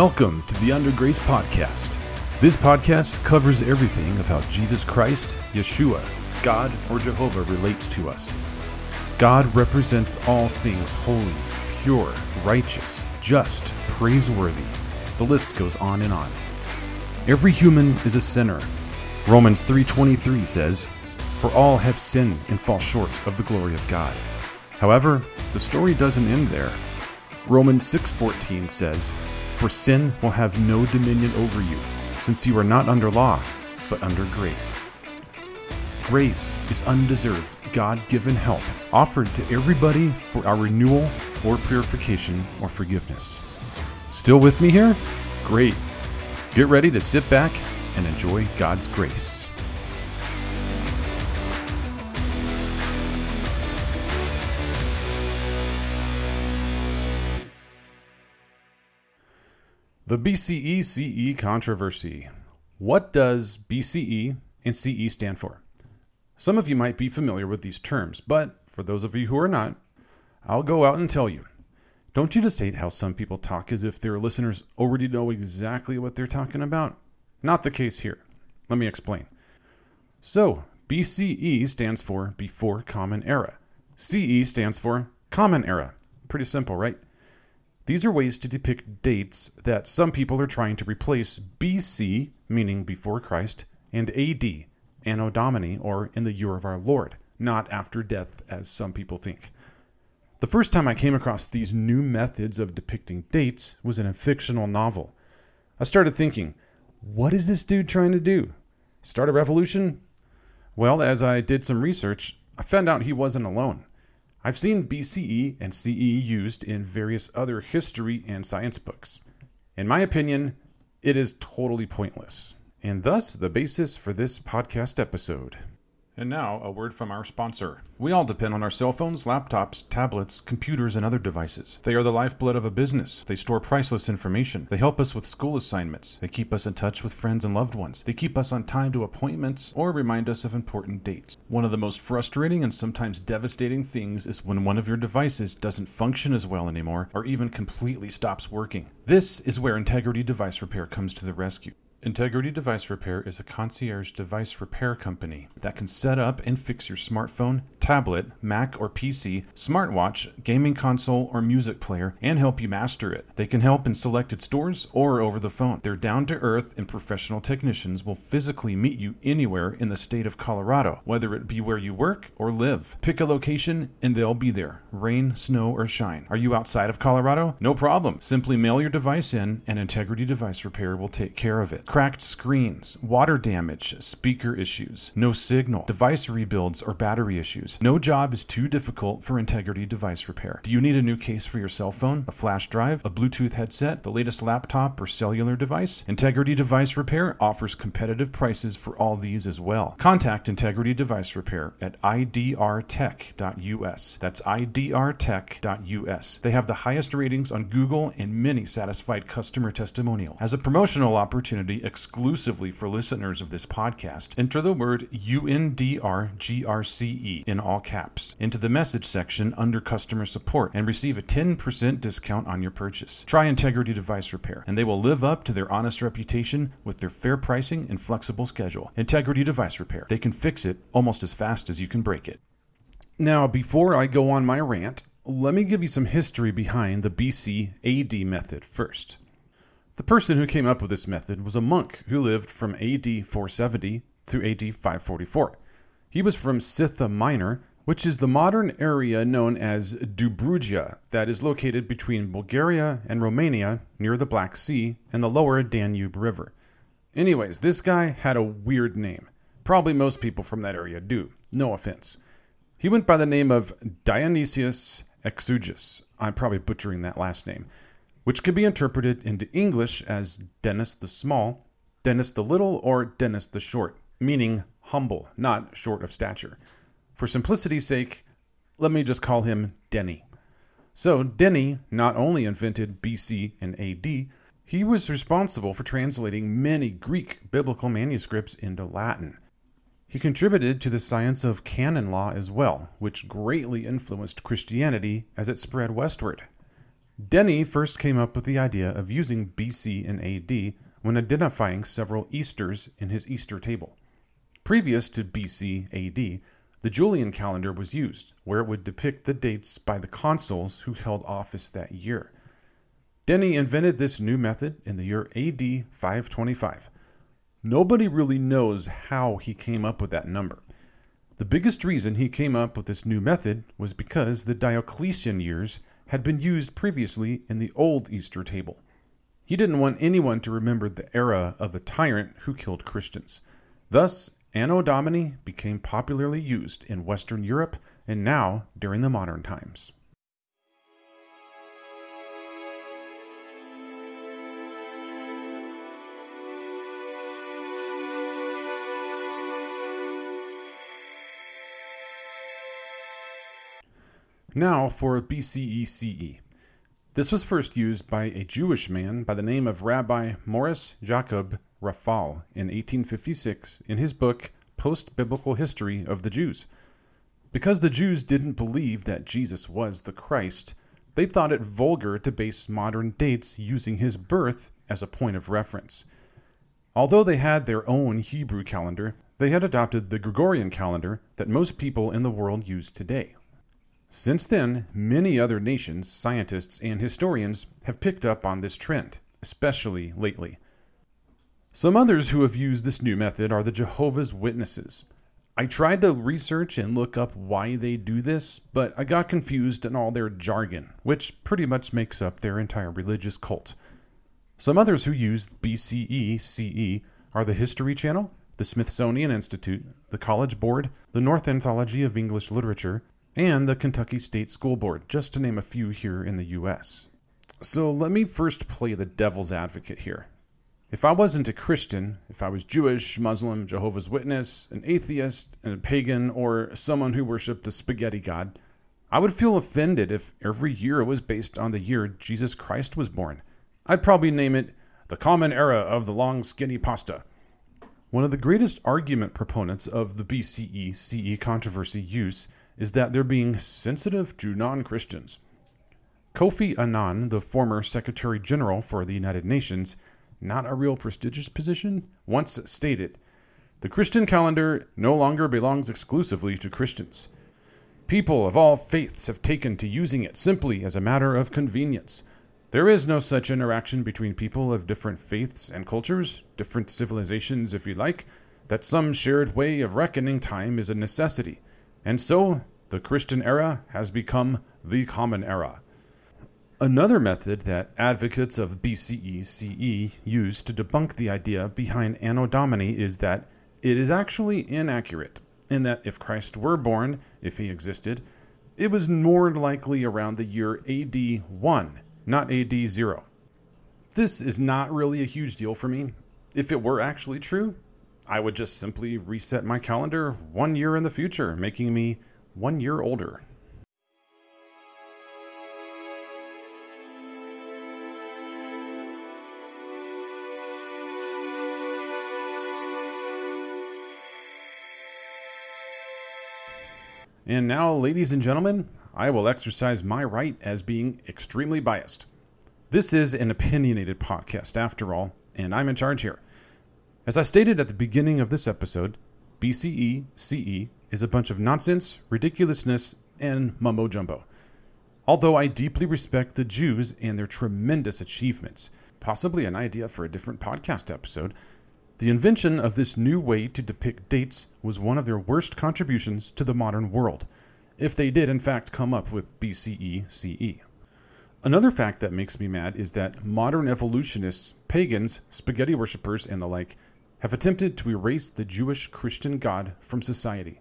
Welcome to the Under Grace Podcast. This podcast covers everything of how Jesus Christ, Yeshua, God, or Jehovah relates to us. God represents all things holy, pure, righteous, just, praiseworthy. The list goes on and on. Every human is a sinner. Romans 3:23 says, "For all have sinned and fall short of the glory of God." However, the story doesn't end there. Romans 6:14 says, "For sin will have no dominion over you, since you are not under law, but under grace." Grace is undeserved, God-given help offered to everybody for our renewal or purification or forgiveness. Still with me here? Great. Get ready to sit back and enjoy God's grace. The BCE CE controversy. What does BCE and CE stand for? Some of you might be familiar with these terms, but for those of you who are not, I'll go out and tell you. Don't you just hate how some people talk as if their listeners already know exactly what they're talking about? Not the case here. Let me explain. So, BCE stands for Before Common Era. CE stands for Common Era. Pretty simple, right? These are ways to depict dates that some people are trying to replace BC, meaning before Christ, and AD, Anno Domini, or in the year of our Lord, not after death, as some people think. The first time I came across these new methods of depicting dates was in a fictional novel. I started thinking, what is this dude trying to do? Start a revolution? Well, as I did some research, I found out he wasn't alone. I've seen BCE and CE used in various other history and science books. In my opinion, it is totally pointless, and thus the basis for this podcast episode. And now, a word from our sponsor. We all depend on our cell phones, laptops, tablets, computers, and other devices. They are the lifeblood of a business. They store priceless information. They help us with school assignments. They keep us in touch with friends and loved ones. They keep us on time to appointments or remind us of important dates. One of the most frustrating and sometimes devastating things is when one of your devices doesn't function as well anymore or even completely stops working. This is where Integrity Device Repair comes to the rescue. Integrity Device Repair is a concierge device repair company that can set up and fix your smartphone, tablet, Mac or PC, smartwatch, gaming console, or music player and help you master it. They can help in selected stores or over the phone. They're down to earth and professional technicians will physically meet you anywhere in the state of Colorado, whether it be where you work or live. Pick a location and they'll be there, rain, snow, or shine. Are you outside of Colorado? No problem. Simply mail your device in and Integrity Device Repair will take care of it cracked screens, water damage, speaker issues, no signal, device rebuilds, or battery issues. No job is too difficult for Integrity Device Repair. Do you need a new case for your cell phone, a flash drive, a Bluetooth headset, the latest laptop or cellular device? Integrity Device Repair offers competitive prices for all these as well. Contact Integrity Device Repair at idrtech.us. That's idrtech.us. They have the highest ratings on Google and many satisfied customer testimonials. As a promotional opportunity, exclusively for listeners of this podcast, enter the word UNDRGRCE in all caps into the message section under customer support and receive a 10% discount on your purchase. Try Integrity Device Repair, and they will live up to their honest reputation with their fair pricing and flexible schedule. Integrity Device Repair. They can fix it almost as fast as you can break it. Now, before I go on my rant, let me give you some history behind the BC AD method first. The person who came up with this method was a monk who lived from AD 470 through AD 544. He was from Scythia Minor, which is the modern area known as Dobruja, that is located between Bulgaria and Romania near the Black Sea and the lower Danube River. Anyways, this guy had a weird name. Probably most people from that area do. No offense. He went by the name of Dionysius Exiguus. I'm probably butchering that last name which could be interpreted into English as Dennis the Small, Dennis the Little, or Dennis the Short, meaning humble, not short of stature. For simplicity's sake, let me just call him Denny. So, Denny not only invented BC and AD, he was responsible for translating many Greek biblical manuscripts into Latin. He contributed to the science of canon law as well, which greatly influenced Christianity as it spread westward. Denny first came up with the idea of using BC and AD when identifying several Easters in his Easter table. Previous to BC AD, the Julian calendar was used, where it would depict the dates by the consuls who held office that year. Denny invented this new method in the year AD 525. Nobody really knows how he came up with that number. The biggest reason he came up with this new method was because the Diocletian years had been used previously in the old Easter table. He didn't want anyone to remember the era of a tyrant who killed Christians. Thus, Anno Domini became popularly used in Western Europe and now during the modern times. Now for BCE CE. This was first used by a Jewish man by the name of Rabbi Morris Jacob Raphall in 1856 in his book Post Biblical History of the Jews. Because the Jews didn't believe that Jesus was the Christ, they thought it vulgar to base modern dates using his birth as a point of reference. Although they had their own Hebrew calendar, they had adopted the Gregorian calendar that most people in the world use today. Since then, many other nations, scientists, and historians have picked up on this trend, especially lately. Some others who have used this new method are the Jehovah's Witnesses. I tried to research and look up why they do this, but I got confused in all their jargon, which pretty much makes up their entire religious cult. Some others who use BCE CE are the History Channel, the Smithsonian Institute, the College Board, the Norton Anthology of English Literature, and the Kentucky State School Board, just to name a few here in the US. So let me first play the devil's advocate here. If I wasn't a Christian, if I was Jewish, Muslim, Jehovah's Witness, an atheist, and a pagan, or someone who worshiped the spaghetti god, I would feel offended if every year was based on the year Jesus Christ was born. I'd probably name it the common era of the long skinny pasta. One of the greatest argument proponents of the BCE CE controversy use is that they're being sensitive to non Christians. Kofi Annan, the former Secretary General for the United Nations, not a real prestigious position, once stated The Christian calendar no longer belongs exclusively to Christians. People of all faiths have taken to using it simply as a matter of convenience. There is no such interaction between people of different faiths and cultures, different civilizations, if you like, that some shared way of reckoning time is a necessity. And so, the Christian era has become the common era. Another method that advocates of BCE CE use to debunk the idea behind Anno Domini is that it is actually inaccurate, in that if Christ were born, if he existed, it was more likely around the year AD 1, not AD 0. This is not really a huge deal for me. If it were actually true, I would just simply reset my calendar one year in the future, making me one year older. And now, ladies and gentlemen, I will exercise my right as being extremely biased. This is an opinionated podcast, after all, and I'm in charge here. As I stated at the beginning of this episode, BCE CE is a bunch of nonsense, ridiculousness, and mumbo jumbo. Although I deeply respect the Jews and their tremendous achievements, possibly an idea for a different podcast episode, the invention of this new way to depict dates was one of their worst contributions to the modern world, if they did in fact come up with BCE CE. Another fact that makes me mad is that modern evolutionists, pagans, spaghetti worshippers, and the like have attempted to erase the Jewish Christian God from society.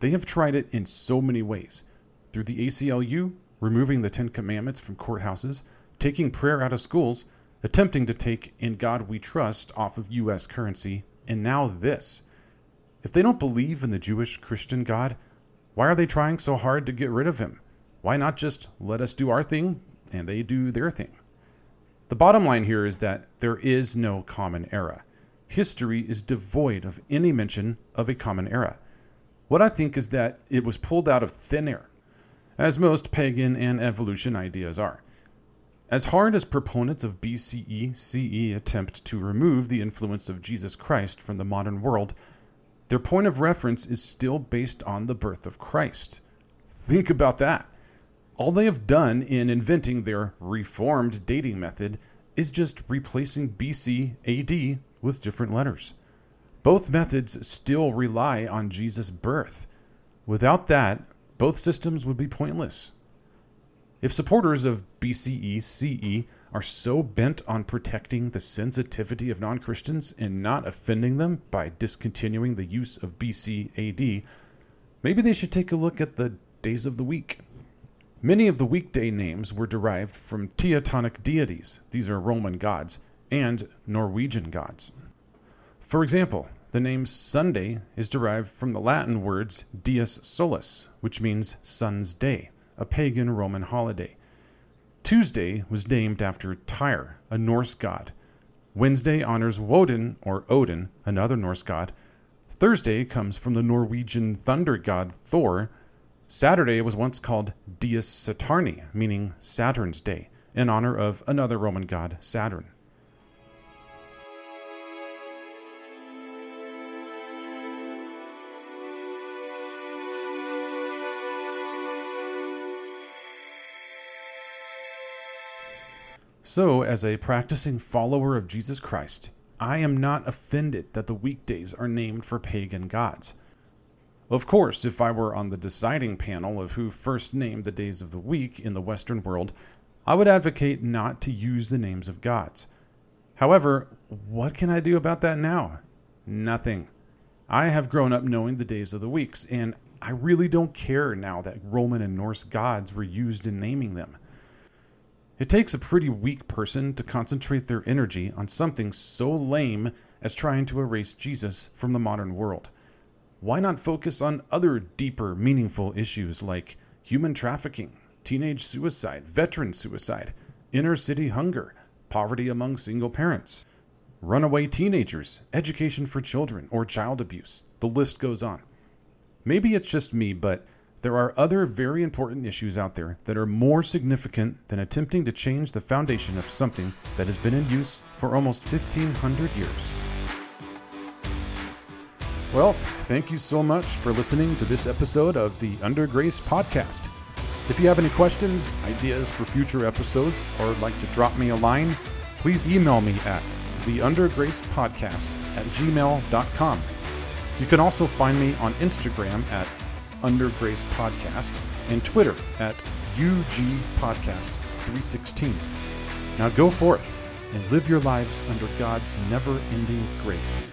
They have tried it in so many ways through the ACLU, removing the Ten Commandments from courthouses, taking prayer out of schools, attempting to take In God We Trust off of U.S. currency, and now this. If they don't believe in the Jewish Christian God, why are they trying so hard to get rid of him? Why not just let us do our thing and they do their thing? The bottom line here is that there is no common era history is devoid of any mention of a common era. What I think is that it was pulled out of thin air, as most pagan and evolution ideas are. As hard as proponents of BCE CE attempt to remove the influence of Jesus Christ from the modern world, their point of reference is still based on the birth of Christ. Think about that. All they have done in inventing their reformed dating method is just replacing BC AD with different letters. Both methods still rely on Jesus' birth. Without that, both systems would be pointless. If supporters of BCE CE are so bent on protecting the sensitivity of non Christians and not offending them by discontinuing the use of BC AD, maybe they should take a look at the days of the week. Many of the weekday names were derived from Teutonic deities, these are Roman gods, and Norwegian gods. For example, the name Sunday is derived from the Latin words dies solis, which means sun's day a pagan Roman holiday. Tuesday was named after Tyr, a Norse god. Wednesday honors Woden, or Odin, another Norse god. Thursday comes from the Norwegian thunder god Thor. Saturday was once called Dies Saturni, meaning Saturn's day, in honor of another Roman god, Saturn. So, as a practicing follower of Jesus Christ, I am not offended that the weekdays are named for pagan gods. Of course, if I were on the deciding panel of who first named the days of the week in the Western world, I would advocate not to use the names of gods. However, what can I do about that now? Nothing. I have grown up knowing the days of the weeks, and I really don't care now that Roman and Norse gods were used in naming them. It takes a pretty weak person to concentrate their energy on something so lame as trying to erase Jesus from the modern world. Why not focus on other deeper, meaningful issues like human trafficking, teenage suicide, veteran suicide, inner city hunger, poverty among single parents, runaway teenagers, education for children, or child abuse? The list goes on. Maybe it's just me, but there are other very important issues out there that are more significant than attempting to change the foundation of something that has been in use for almost 1500 years. Well, thank you so much for listening to this episode of the Under Grace podcast. If you have any questions, ideas for future episodes, or like to drop me a line, please email me at theundergracepodcast at gmail.com. You can also find me on Instagram at under Grace Podcast and Twitter at UG Podcast 316. Now go forth and live your lives under God's never ending grace.